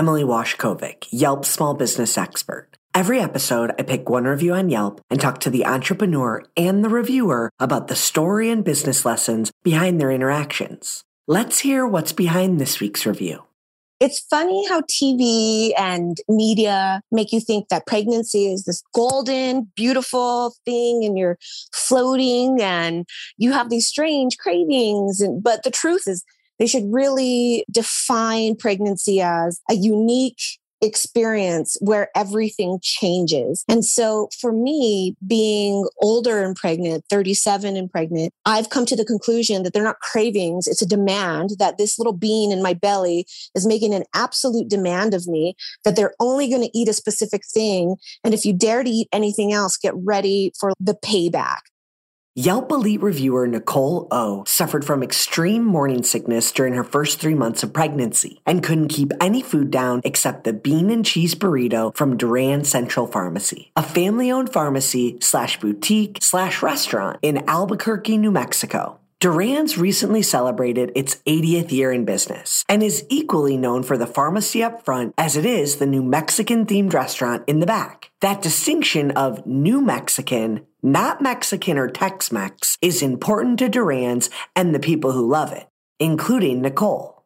Emily Washcovick, Yelp small business expert. Every episode, I pick one review on Yelp and talk to the entrepreneur and the reviewer about the story and business lessons behind their interactions. Let's hear what's behind this week's review. It's funny how TV and media make you think that pregnancy is this golden, beautiful thing and you're floating and you have these strange cravings. And, but the truth is, they should really define pregnancy as a unique experience where everything changes. And so for me, being older and pregnant, 37 and pregnant, I've come to the conclusion that they're not cravings. It's a demand that this little bean in my belly is making an absolute demand of me that they're only going to eat a specific thing. And if you dare to eat anything else, get ready for the payback. Yelp Elite reviewer Nicole O suffered from extreme morning sickness during her first three months of pregnancy and couldn't keep any food down except the bean and cheese burrito from Duran Central Pharmacy, a family owned pharmacy slash boutique slash restaurant in Albuquerque, New Mexico. Duran's recently celebrated its 80th year in business and is equally known for the pharmacy up front as it is the New Mexican themed restaurant in the back. That distinction of New Mexican, not Mexican or Tex Mex, is important to Duran's and the people who love it, including Nicole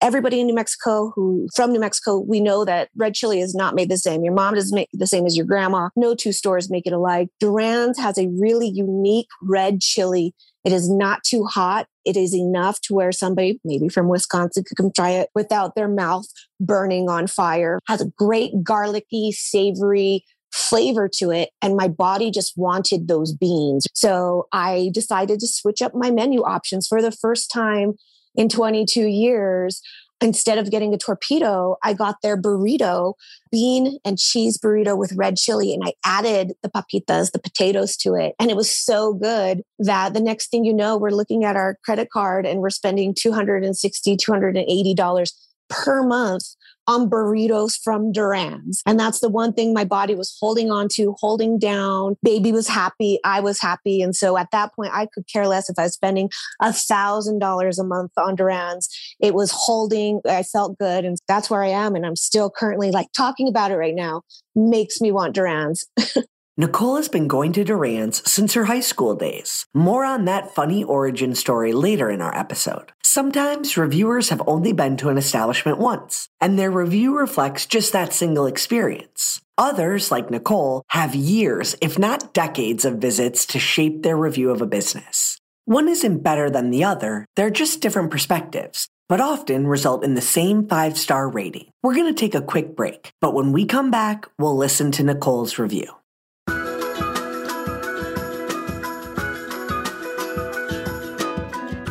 everybody in New Mexico who from New Mexico, we know that red chili is not made the same. Your mom doesn't make the same as your grandma. No two stores make it alike. Duran's has a really unique red chili. It is not too hot. It is enough to where somebody, maybe from Wisconsin, could come try it without their mouth burning on fire. Has a great garlicky, savory, flavor to it and my body just wanted those beans. So I decided to switch up my menu options for the first time in 22 years, instead of getting a torpedo, I got their burrito, bean and cheese burrito with red chili, and I added the papitas, the potatoes to it. And it was so good that the next thing you know, we're looking at our credit card and we're spending $260, $280 per month on burritos from Duran's. And that's the one thing my body was holding on to, holding down. Baby was happy. I was happy. And so at that point, I could care less if I was spending a thousand dollars a month on Duran's. It was holding, I felt good. And that's where I am. And I'm still currently like talking about it right now makes me want Duran's. Nicole has been going to Duran's since her high school days. More on that funny origin story later in our episode. Sometimes reviewers have only been to an establishment once, and their review reflects just that single experience. Others, like Nicole, have years, if not decades, of visits to shape their review of a business. One isn't better than the other, they're just different perspectives, but often result in the same five star rating. We're going to take a quick break, but when we come back, we'll listen to Nicole's review.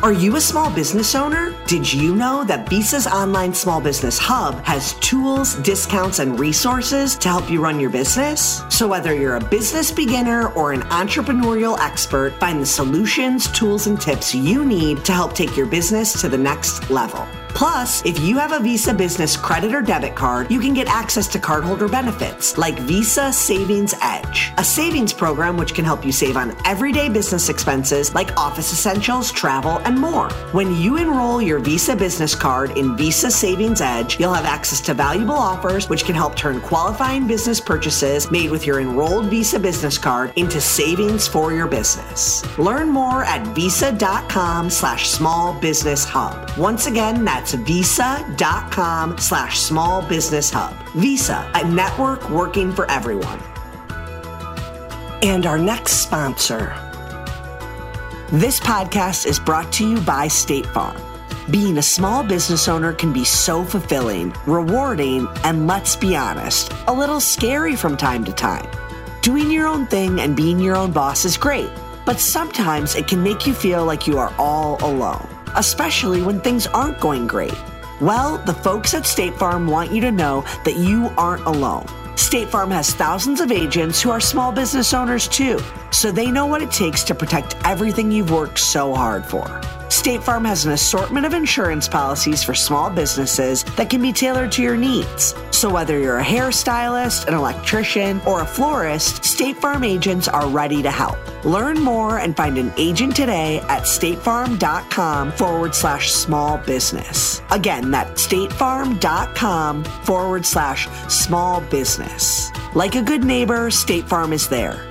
Are you a small business owner? Did you know that Visa's online small business hub has tools, discounts, and resources to help you run your business? So, whether you're a business beginner or an entrepreneurial expert, find the solutions, tools, and tips you need to help take your business to the next level. Plus, if you have a Visa business credit or debit card, you can get access to cardholder benefits like Visa Savings Edge, a savings program which can help you save on everyday business expenses like office essentials, travel, and more. When you enroll your Visa business card in Visa Savings Edge, you'll have access to valuable offers which can help turn qualifying business purchases made with your enrolled Visa business card into savings for your business. Learn more at visa.com slash small business hub. Once again, that's visa.com slash small business hub. Visa, a network working for everyone. And our next sponsor. This podcast is brought to you by State Farm. Being a small business owner can be so fulfilling, rewarding, and let's be honest, a little scary from time to time. Doing your own thing and being your own boss is great, but sometimes it can make you feel like you are all alone, especially when things aren't going great. Well, the folks at State Farm want you to know that you aren't alone. State Farm has thousands of agents who are small business owners too, so they know what it takes to protect everything you've worked so hard for. State Farm has an assortment of insurance policies for small businesses that can be tailored to your needs. So whether you're a hairstylist, an electrician, or a florist, State Farm agents are ready to help. Learn more and find an agent today at statefarm.com forward slash small business. Again, that's statefarm.com forward slash small business. Like a good neighbor, State Farm is there.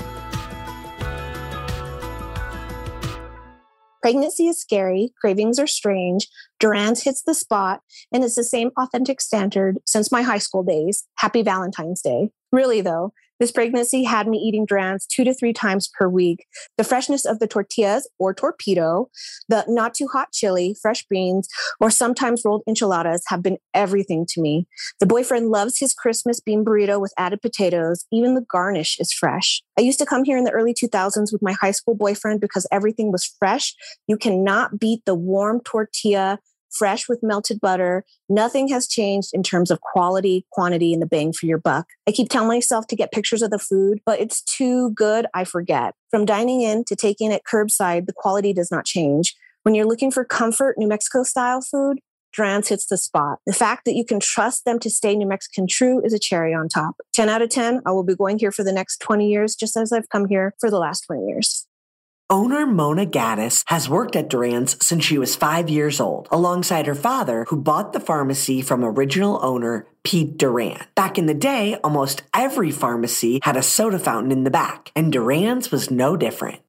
Pregnancy is scary, cravings are strange, Duran's hits the spot, and it's the same authentic standard since my high school days. Happy Valentine's Day. Really, though, this pregnancy had me eating Duran's two to three times per week. The freshness of the tortillas or torpedo, the not too hot chili, fresh beans, or sometimes rolled enchiladas have been everything to me. The boyfriend loves his Christmas bean burrito with added potatoes. Even the garnish is fresh. I used to come here in the early 2000s with my high school boyfriend because everything was fresh. You cannot beat the warm tortilla fresh with melted butter. Nothing has changed in terms of quality, quantity, and the bang for your buck. I keep telling myself to get pictures of the food, but it's too good, I forget. From dining in to taking it curbside, the quality does not change. When you're looking for comfort New Mexico style food, Duran's hits the spot. The fact that you can trust them to stay New Mexican true is a cherry on top. 10 out of 10, I will be going here for the next 20 years, just as I've come here for the last 20 years. Owner Mona Gaddis has worked at Duran's since she was five years old, alongside her father, who bought the pharmacy from original owner Pete Duran. Back in the day, almost every pharmacy had a soda fountain in the back, and Duran's was no different.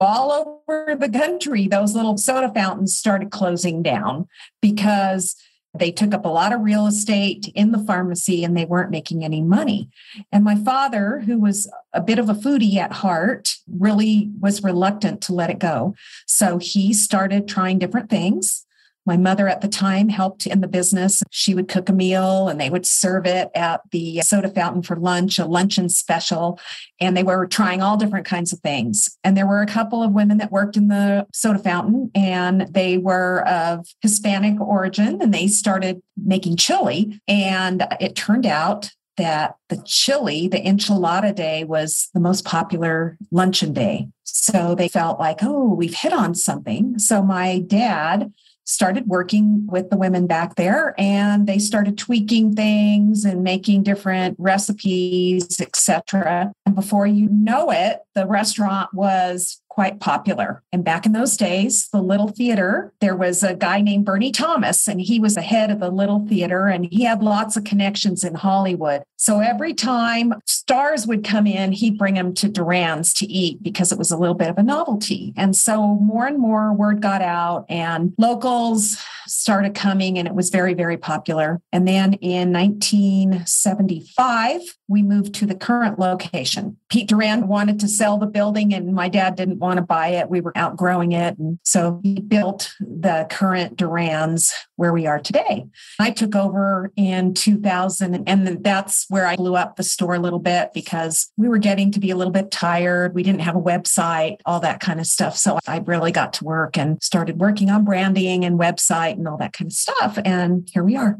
All over the country, those little soda fountains started closing down because they took up a lot of real estate in the pharmacy and they weren't making any money. And my father, who was a bit of a foodie at heart, really was reluctant to let it go. So he started trying different things. My mother at the time helped in the business. She would cook a meal and they would serve it at the soda fountain for lunch, a luncheon special. And they were trying all different kinds of things. And there were a couple of women that worked in the soda fountain and they were of Hispanic origin and they started making chili. And it turned out that the chili, the enchilada day, was the most popular luncheon day. So they felt like, oh, we've hit on something. So my dad started working with the women back there and they started tweaking things and making different recipes etc and before you know it the restaurant was quite popular. And back in those days, the Little Theater, there was a guy named Bernie Thomas, and he was the head of the Little Theater, and he had lots of connections in Hollywood. So every time stars would come in, he'd bring them to Duran's to eat because it was a little bit of a novelty. And so more and more word got out, and locals started coming, and it was very, very popular. And then in 1975, we moved to the current location. Pete Duran wanted to sell the building, and my dad didn't want to buy it. We were outgrowing it. And so he built the current Durans where we are today. I took over in 2000, and that's where I blew up the store a little bit because we were getting to be a little bit tired. We didn't have a website, all that kind of stuff. So I really got to work and started working on branding and website and all that kind of stuff. And here we are.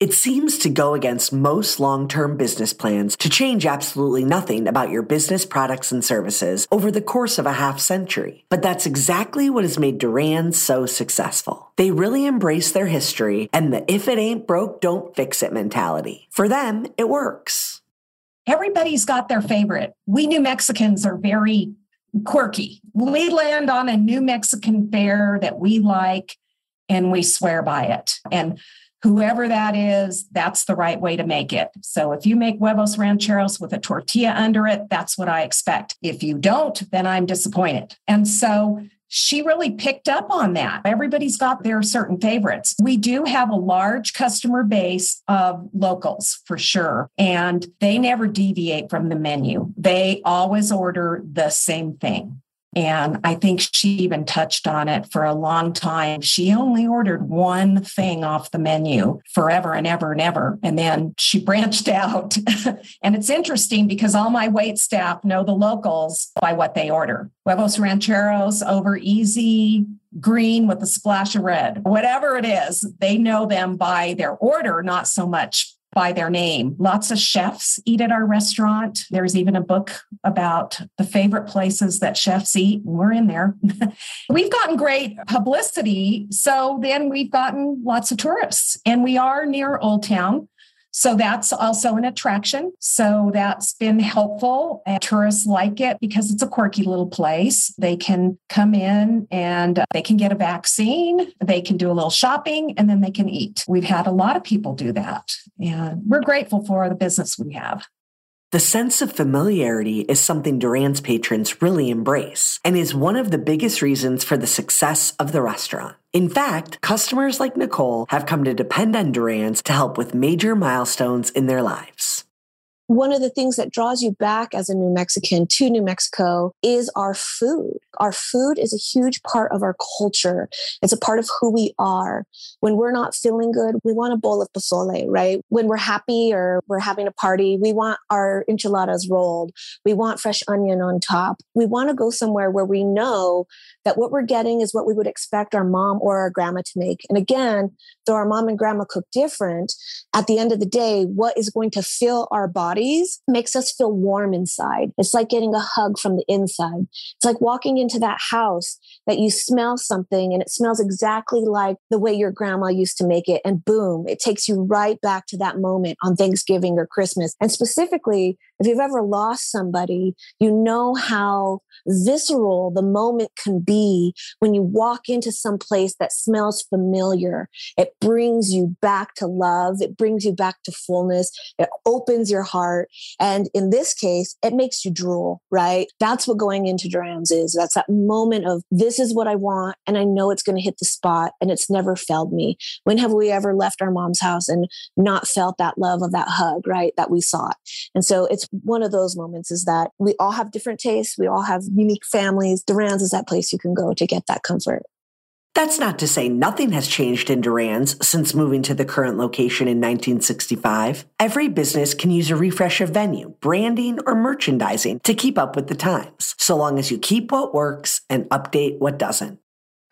It seems to go against most long term business plans to change absolutely nothing about your business products and services over the course of a half century. But that's exactly what has made Duran so successful. They really embrace their history and the if it ain't broke, don't fix it mentality. For them, it works. Everybody's got their favorite. We New Mexicans are very quirky. We land on a New Mexican fare that we like and we swear by it. And whoever that is, that's the right way to make it. So if you make huevos rancheros with a tortilla under it, that's what I expect. If you don't, then I'm disappointed. And so she really picked up on that. Everybody's got their certain favorites. We do have a large customer base of locals for sure, and they never deviate from the menu. They always order the same thing. And I think she even touched on it for a long time. She only ordered one thing off the menu forever and ever and ever. And then she branched out. and it's interesting because all my wait staff know the locals by what they order. Huevos rancheros over easy, green with a splash of red, whatever it is, they know them by their order, not so much by their name. Lots of chefs eat at our restaurant. There's even a book about the favorite places that chefs eat, we're in there. we've gotten great publicity. So then we've gotten lots of tourists, and we are near Old Town. So that's also an attraction. So that's been helpful. And tourists like it because it's a quirky little place. They can come in and they can get a vaccine, they can do a little shopping, and then they can eat. We've had a lot of people do that. And we're grateful for the business we have. The sense of familiarity is something Duran's patrons really embrace and is one of the biggest reasons for the success of the restaurant. In fact, customers like Nicole have come to depend on Duran's to help with major milestones in their lives one of the things that draws you back as a New Mexican to New Mexico is our food. Our food is a huge part of our culture. It's a part of who we are. When we're not feeling good, we want a bowl of pozole, right? When we're happy or we're having a party, we want our enchiladas rolled. We want fresh onion on top. We want to go somewhere where we know that what we're getting is what we would expect our mom or our grandma to make. And again, though our mom and grandma cook different, at the end of the day, what is going to fill our body bodies makes us feel warm inside. It's like getting a hug from the inside. It's like walking into that house that you smell something and it smells exactly like the way your grandma used to make it. And boom, it takes you right back to that moment on Thanksgiving or Christmas. And specifically, if you've ever lost somebody, you know how visceral the moment can be when you walk into some place that smells familiar. It brings you back to love, it brings you back to fullness, it opens your heart. And in this case, it makes you drool, right? That's what going into Duran's is. That's that moment of this is what I want, and I know it's going to hit the spot, and it's never failed me. When have we ever left our mom's house and not felt that love of that hug, right? That we sought. And so it's one of those moments is that we all have different tastes, we all have unique families. Duran's is that place you can go to get that comfort. That's not to say nothing has changed in Duran's since moving to the current location in 1965. Every business can use a refresh of venue, branding, or merchandising to keep up with the times, so long as you keep what works and update what doesn't.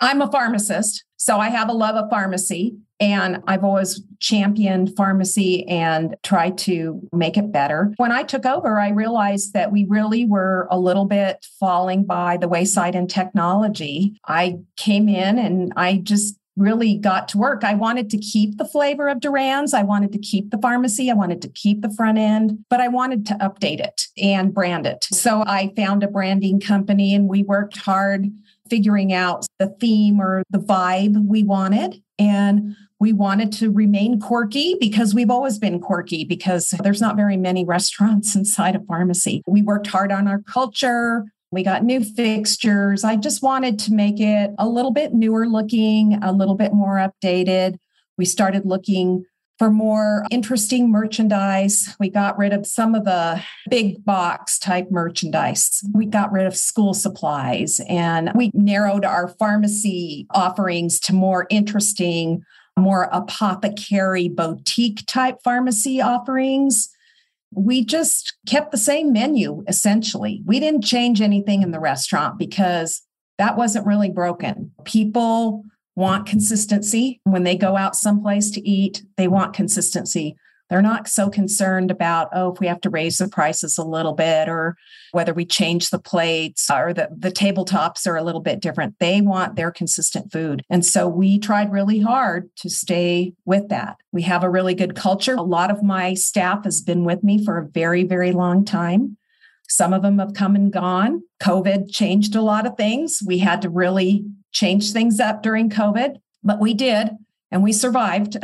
I'm a pharmacist, so I have a love of pharmacy. And I've always championed pharmacy and tried to make it better. When I took over, I realized that we really were a little bit falling by the wayside in technology. I came in and I just really got to work. I wanted to keep the flavor of Duran's. I wanted to keep the pharmacy. I wanted to keep the front end, but I wanted to update it and brand it. So I found a branding company and we worked hard figuring out the theme or the vibe we wanted. And we wanted to remain quirky because we've always been quirky because there's not very many restaurants inside a pharmacy. We worked hard on our culture. We got new fixtures. I just wanted to make it a little bit newer looking, a little bit more updated. We started looking for more interesting merchandise. We got rid of some of the big box type merchandise. We got rid of school supplies and we narrowed our pharmacy offerings to more interesting, more apothecary boutique type pharmacy offerings. We just kept the same menu essentially. We didn't change anything in the restaurant because that wasn't really broken. People want consistency. When they go out someplace to eat, they want consistency. They're not so concerned about, oh, if we have to raise the prices a little bit or whether we change the plates or the, the tabletops are a little bit different. They want their consistent food. And so we tried really hard to stay with that. We have a really good culture. A lot of my staff has been with me for a very, very long time. Some of them have come and gone. COVID changed a lot of things. We had to really change things up during COVID, but we did and we survived.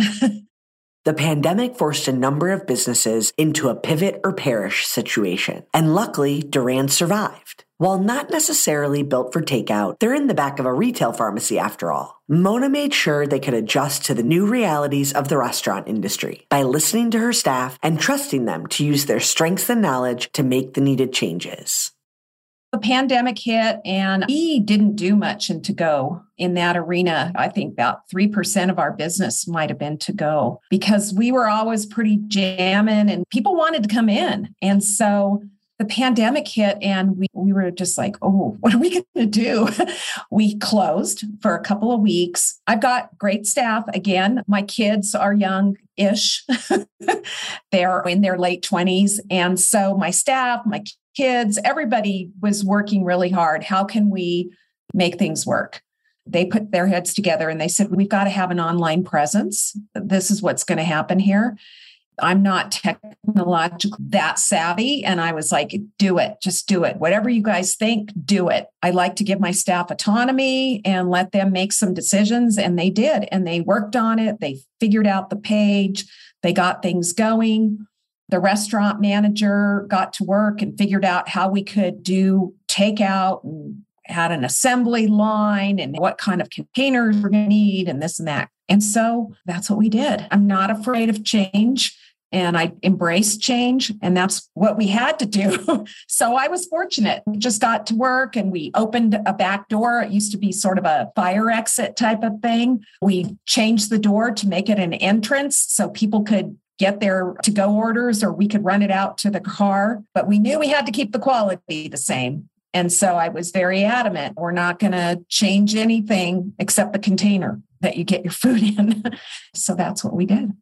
the pandemic forced a number of businesses into a pivot or perish situation, and luckily, Duran survived. While not necessarily built for takeout, they're in the back of a retail pharmacy after all. Mona made sure they could adjust to the new realities of the restaurant industry by listening to her staff and trusting them to use their strengths and knowledge to make the needed changes. The pandemic hit and we didn't do much in to go in that arena. I think about 3% of our business might have been to go because we were always pretty jamming and people wanted to come in. And so the pandemic hit and we, we were just like, oh, what are we going to do? we closed for a couple of weeks. I've got great staff. Again, my kids are young ish, they're in their late 20s. And so my staff, my kids, everybody was working really hard. How can we make things work? They put their heads together and they said, We've got to have an online presence. This is what's going to happen here. I'm not technologically that savvy. And I was like, do it, just do it. Whatever you guys think, do it. I like to give my staff autonomy and let them make some decisions. And they did. And they worked on it. They figured out the page, they got things going. The restaurant manager got to work and figured out how we could do takeout and had an assembly line and what kind of containers we're going to need and this and that. And so that's what we did. I'm not afraid of change and I embraced change, and that's what we had to do. so I was fortunate. We just got to work and we opened a back door. It used to be sort of a fire exit type of thing. We changed the door to make it an entrance so people could get their to go orders or we could run it out to the car. But we knew we had to keep the quality the same. And so I was very adamant we're not going to change anything except the container that you get your food in. so that's what we did.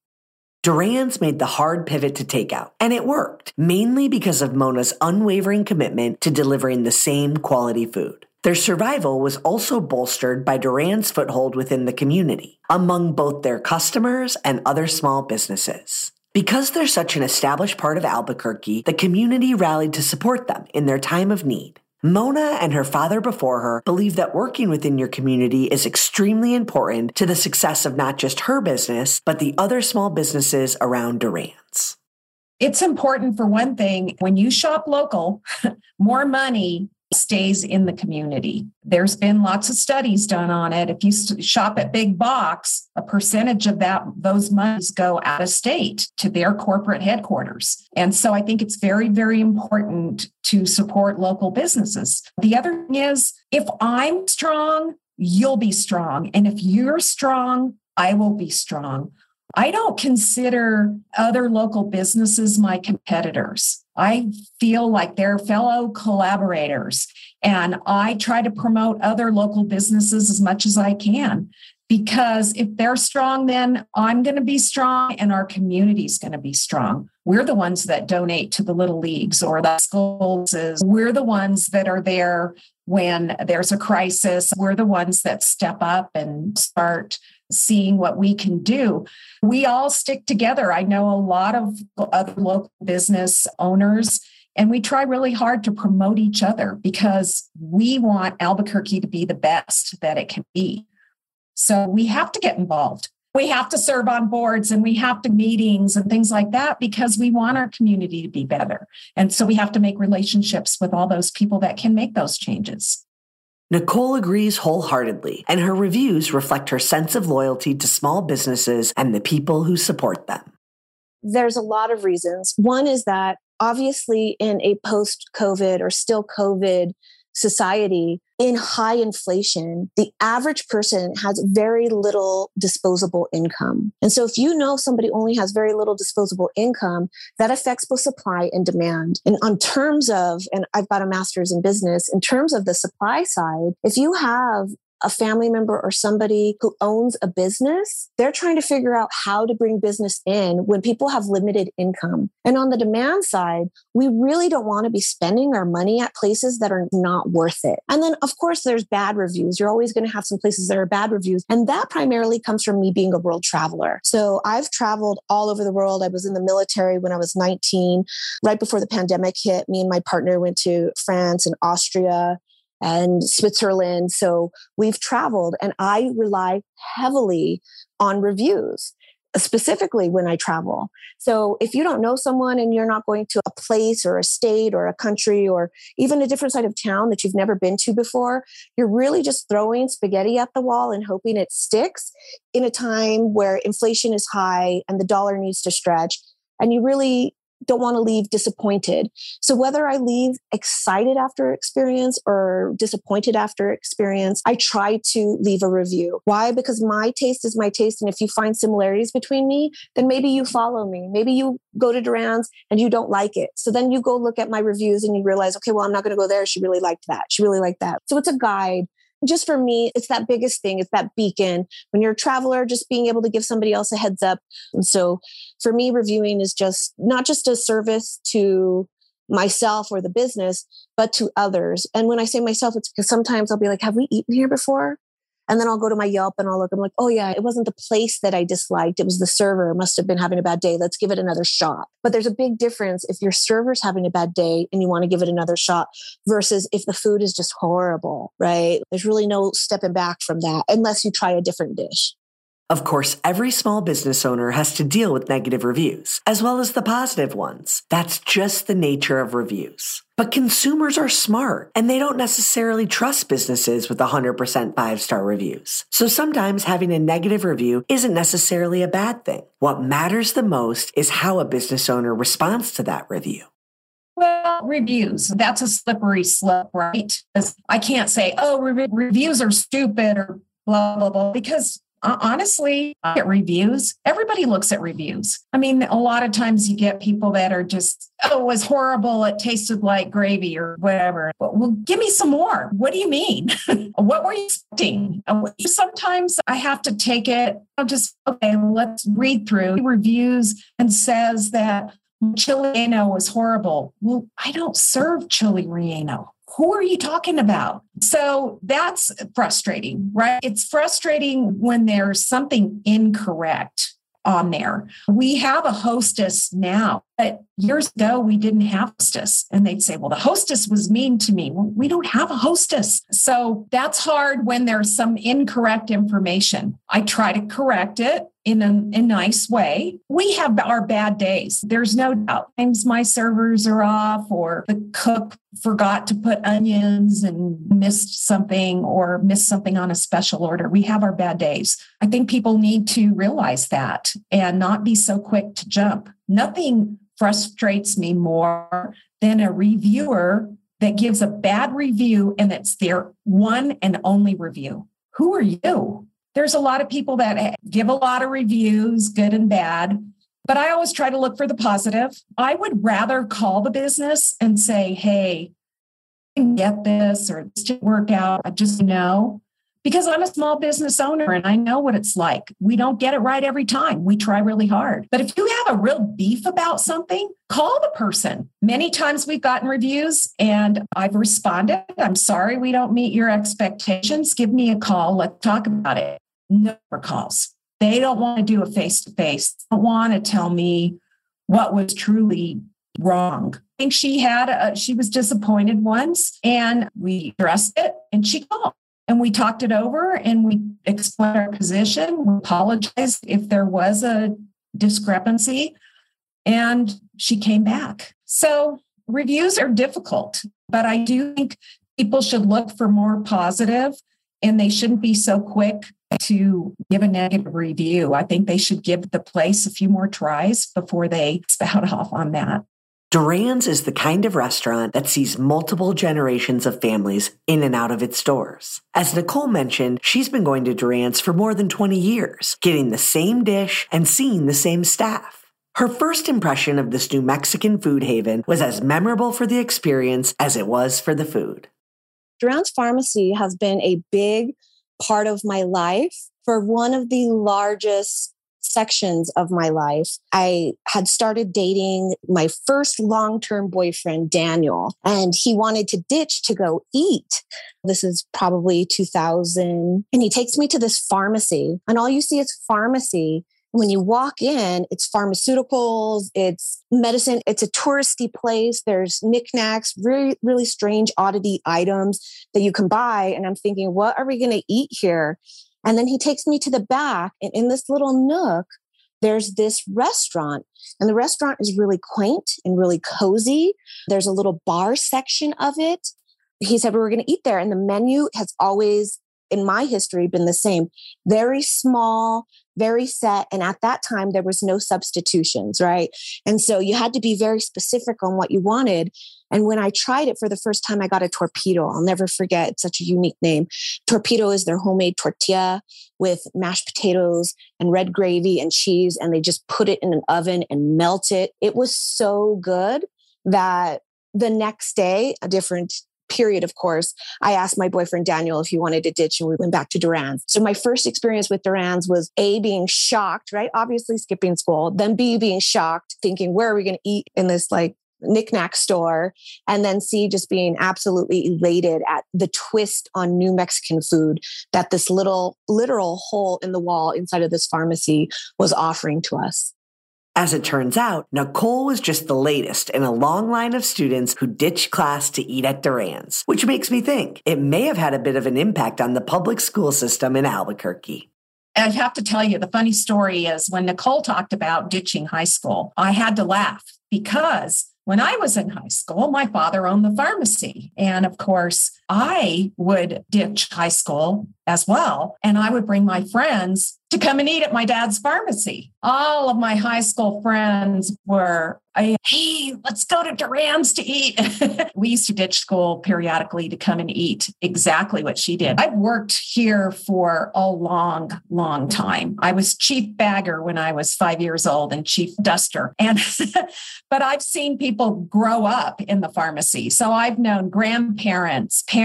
Duran's made the hard pivot to takeout, and it worked, mainly because of Mona's unwavering commitment to delivering the same quality food. Their survival was also bolstered by Duran's foothold within the community, among both their customers and other small businesses. Because they're such an established part of Albuquerque, the community rallied to support them in their time of need. Mona and her father before her believe that working within your community is extremely important to the success of not just her business, but the other small businesses around Duran's. It's important for one thing, when you shop local, more money stays in the community. There's been lots of studies done on it. If you shop at big box, a percentage of that those monies go out of state to their corporate headquarters. And so I think it's very very important to support local businesses. The other thing is if I'm strong, you'll be strong. And if you're strong, I will be strong. I don't consider other local businesses my competitors. I feel like they're fellow collaborators. And I try to promote other local businesses as much as I can. Because if they're strong, then I'm going to be strong and our community is going to be strong. We're the ones that donate to the little leagues or the schools. We're the ones that are there when there's a crisis. We're the ones that step up and start seeing what we can do. We all stick together. I know a lot of other uh, local business owners, and we try really hard to promote each other because we want Albuquerque to be the best that it can be. So we have to get involved. We have to serve on boards and we have to meetings and things like that because we want our community to be better. And so we have to make relationships with all those people that can make those changes. Nicole agrees wholeheartedly, and her reviews reflect her sense of loyalty to small businesses and the people who support them. There's a lot of reasons. One is that obviously, in a post COVID or still COVID society, in high inflation, the average person has very little disposable income. And so if you know somebody only has very little disposable income, that affects both supply and demand. And on terms of, and I've got a master's in business, in terms of the supply side, if you have a family member or somebody who owns a business, they're trying to figure out how to bring business in when people have limited income. And on the demand side, we really don't want to be spending our money at places that are not worth it. And then, of course, there's bad reviews. You're always going to have some places that are bad reviews. And that primarily comes from me being a world traveler. So I've traveled all over the world. I was in the military when I was 19. Right before the pandemic hit, me and my partner went to France and Austria and Switzerland. So we've traveled, and I rely heavily on reviews, specifically when I travel. So if you don't know someone and you're not going to a place or a state or a country or even a different side of town that you've never been to before, you're really just throwing spaghetti at the wall and hoping it sticks in a time where inflation is high and the dollar needs to stretch. And you really don't want to leave disappointed. So whether I leave excited after experience or disappointed after experience, I try to leave a review. Why? Because my taste is my taste. And if you find similarities between me, then maybe you follow me. Maybe you go to Duran's and you don't like it. So then you go look at my reviews and you realize, okay, well, I'm not going to go there. She really liked that. She really liked that. So it's a guide just for me, it's that biggest thing. It's that beacon. When you're a traveler, just being able to give somebody else a heads up. And so for me, reviewing is just not just a service to myself or the business, but to others. And when I say myself, it's because sometimes I'll be like, have we eaten here before? And then I'll go to my Yelp and I'll look, I'm like, oh yeah, it wasn't the place that I disliked. It was the server must have been having a bad day. Let's give it another shot. But there's a big difference if your server's having a bad day and you want to give it another shot versus if the food is just horrible, right? There's really no stepping back from that unless you try a different dish. Of course, every small business owner has to deal with negative reviews, as well as the positive ones. That's just the nature of reviews. But consumers are smart and they don't necessarily trust businesses with 100% five star reviews. So sometimes having a negative review isn't necessarily a bad thing. What matters the most is how a business owner responds to that review. Well, reviews, that's a slippery slope, right? I can't say, oh, re- reviews are stupid or blah, blah, blah, because Uh, honestly, I get reviews. Everybody looks at reviews. I mean, a lot of times you get people that are just, oh, it was horrible. It tasted like gravy or whatever. Well, give me some more. What do you mean? what were you expecting? Sometimes I have to take it, I'll just, okay, let's read through reviews and says that chili relleno was horrible. Well, I don't serve chili relleno who are you talking about? So that's frustrating, right? It's frustrating when there's something incorrect on there. We have a hostess now, but years ago we didn't have hostess. And they'd say, well, the hostess was mean to me. Well, we don't have a hostess. So that's hard when there's some incorrect information. I try to correct it in a, a, nice way. We have our bad days. There's no doubt. Times my servers are off, or the cook forgot to put onions and missed something, or missed something on a special order. We have our bad days. I think people need to realize that and not be so quick to jump. Nothing frustrates me more than a reviewer that gives a bad review and it's their one and only review. Who are you? There's a lot of people that give a lot of reviews, good and bad, but I always try to look for the positive. I would rather call the business and say, hey, I can get this or this didn't work out. I just know because I'm a small business owner and I know what it's like. We don't get it right every time. We try really hard. But if you have a real beef about something, call the person. Many times we've gotten reviews and I've responded. I'm sorry we don't meet your expectations. Give me a call. Let's talk about it. No calls. They don't want to do a face to face. Don't want to tell me what was truly wrong. I think she had a, she was disappointed once and we addressed it and she called and we talked it over and we explained our position. We apologized if there was a discrepancy. And she came back. So reviews are difficult, but I do think people should look for more positive and they shouldn't be so quick to give a negative review. I think they should give the place a few more tries before they spout off on that. Duran's is the kind of restaurant that sees multiple generations of families in and out of its doors. As Nicole mentioned, she's been going to Duran's for more than 20 years, getting the same dish and seeing the same staff. Her first impression of this New Mexican food haven was as memorable for the experience as it was for the food. Duran's Pharmacy has been a big part of my life for one of the largest sections of my life. I had started dating my first long term boyfriend, Daniel, and he wanted to ditch to go eat. This is probably 2000. And he takes me to this pharmacy, and all you see is pharmacy. When you walk in, it's pharmaceuticals, it's medicine, it's a touristy place. There's knickknacks, really, really strange oddity items that you can buy. And I'm thinking, what are we going to eat here? And then he takes me to the back, and in this little nook, there's this restaurant. And the restaurant is really quaint and really cozy. There's a little bar section of it. He said we were going to eat there, and the menu has always in my history been the same. Very small, very set. And at that time, there was no substitutions, right? And so you had to be very specific on what you wanted. And when I tried it for the first time, I got a torpedo. I'll never forget. It's such a unique name. Torpedo is their homemade tortilla with mashed potatoes and red gravy and cheese. And they just put it in an oven and melt it. It was so good that the next day, a different period, of course, I asked my boyfriend Daniel if he wanted to ditch and we went back to Duran's. So my first experience with Duran's was A, being shocked, right? Obviously skipping school, then B, being shocked, thinking, where are we going to eat in this like knickknack store? And then C, just being absolutely elated at the twist on new Mexican food that this little literal hole in the wall inside of this pharmacy was offering to us. As it turns out, Nicole was just the latest in a long line of students who ditched class to eat at Duran's, which makes me think it may have had a bit of an impact on the public school system in Albuquerque. I have to tell you, the funny story is when Nicole talked about ditching high school, I had to laugh because when I was in high school, my father owned the pharmacy. And of course, I would ditch high school as well. And I would bring my friends to come and eat at my dad's pharmacy. All of my high school friends were, hey, let's go to Duran's to eat. we used to ditch school periodically to come and eat exactly what she did. I've worked here for a long, long time. I was chief bagger when I was five years old and chief duster. And, but I've seen people grow up in the pharmacy. So I've known grandparents, parents,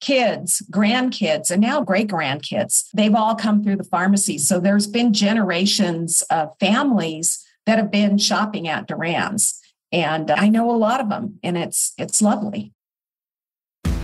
kids, grandkids, and now great grandkids. They've all come through the pharmacy. So there's been generations of families that have been shopping at Duran's. And uh, I know a lot of them, and it's it's lovely.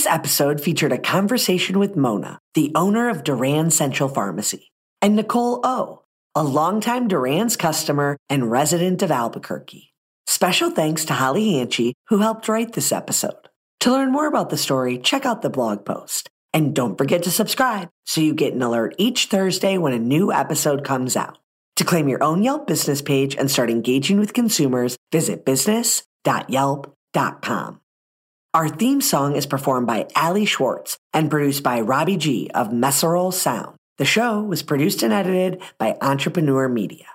This episode featured a conversation with Mona, the owner of Duran Central Pharmacy, and Nicole O, a longtime Duran's customer and resident of Albuquerque. Special thanks to Holly Hanchy, who helped write this episode. To learn more about the story, check out the blog post. And don't forget to subscribe so you get an alert each Thursday when a new episode comes out. To claim your own Yelp business page and start engaging with consumers, visit business.yelp.com. Our theme song is performed by Ali Schwartz and produced by Robbie G of Messerol Sound. The show was produced and edited by Entrepreneur Media.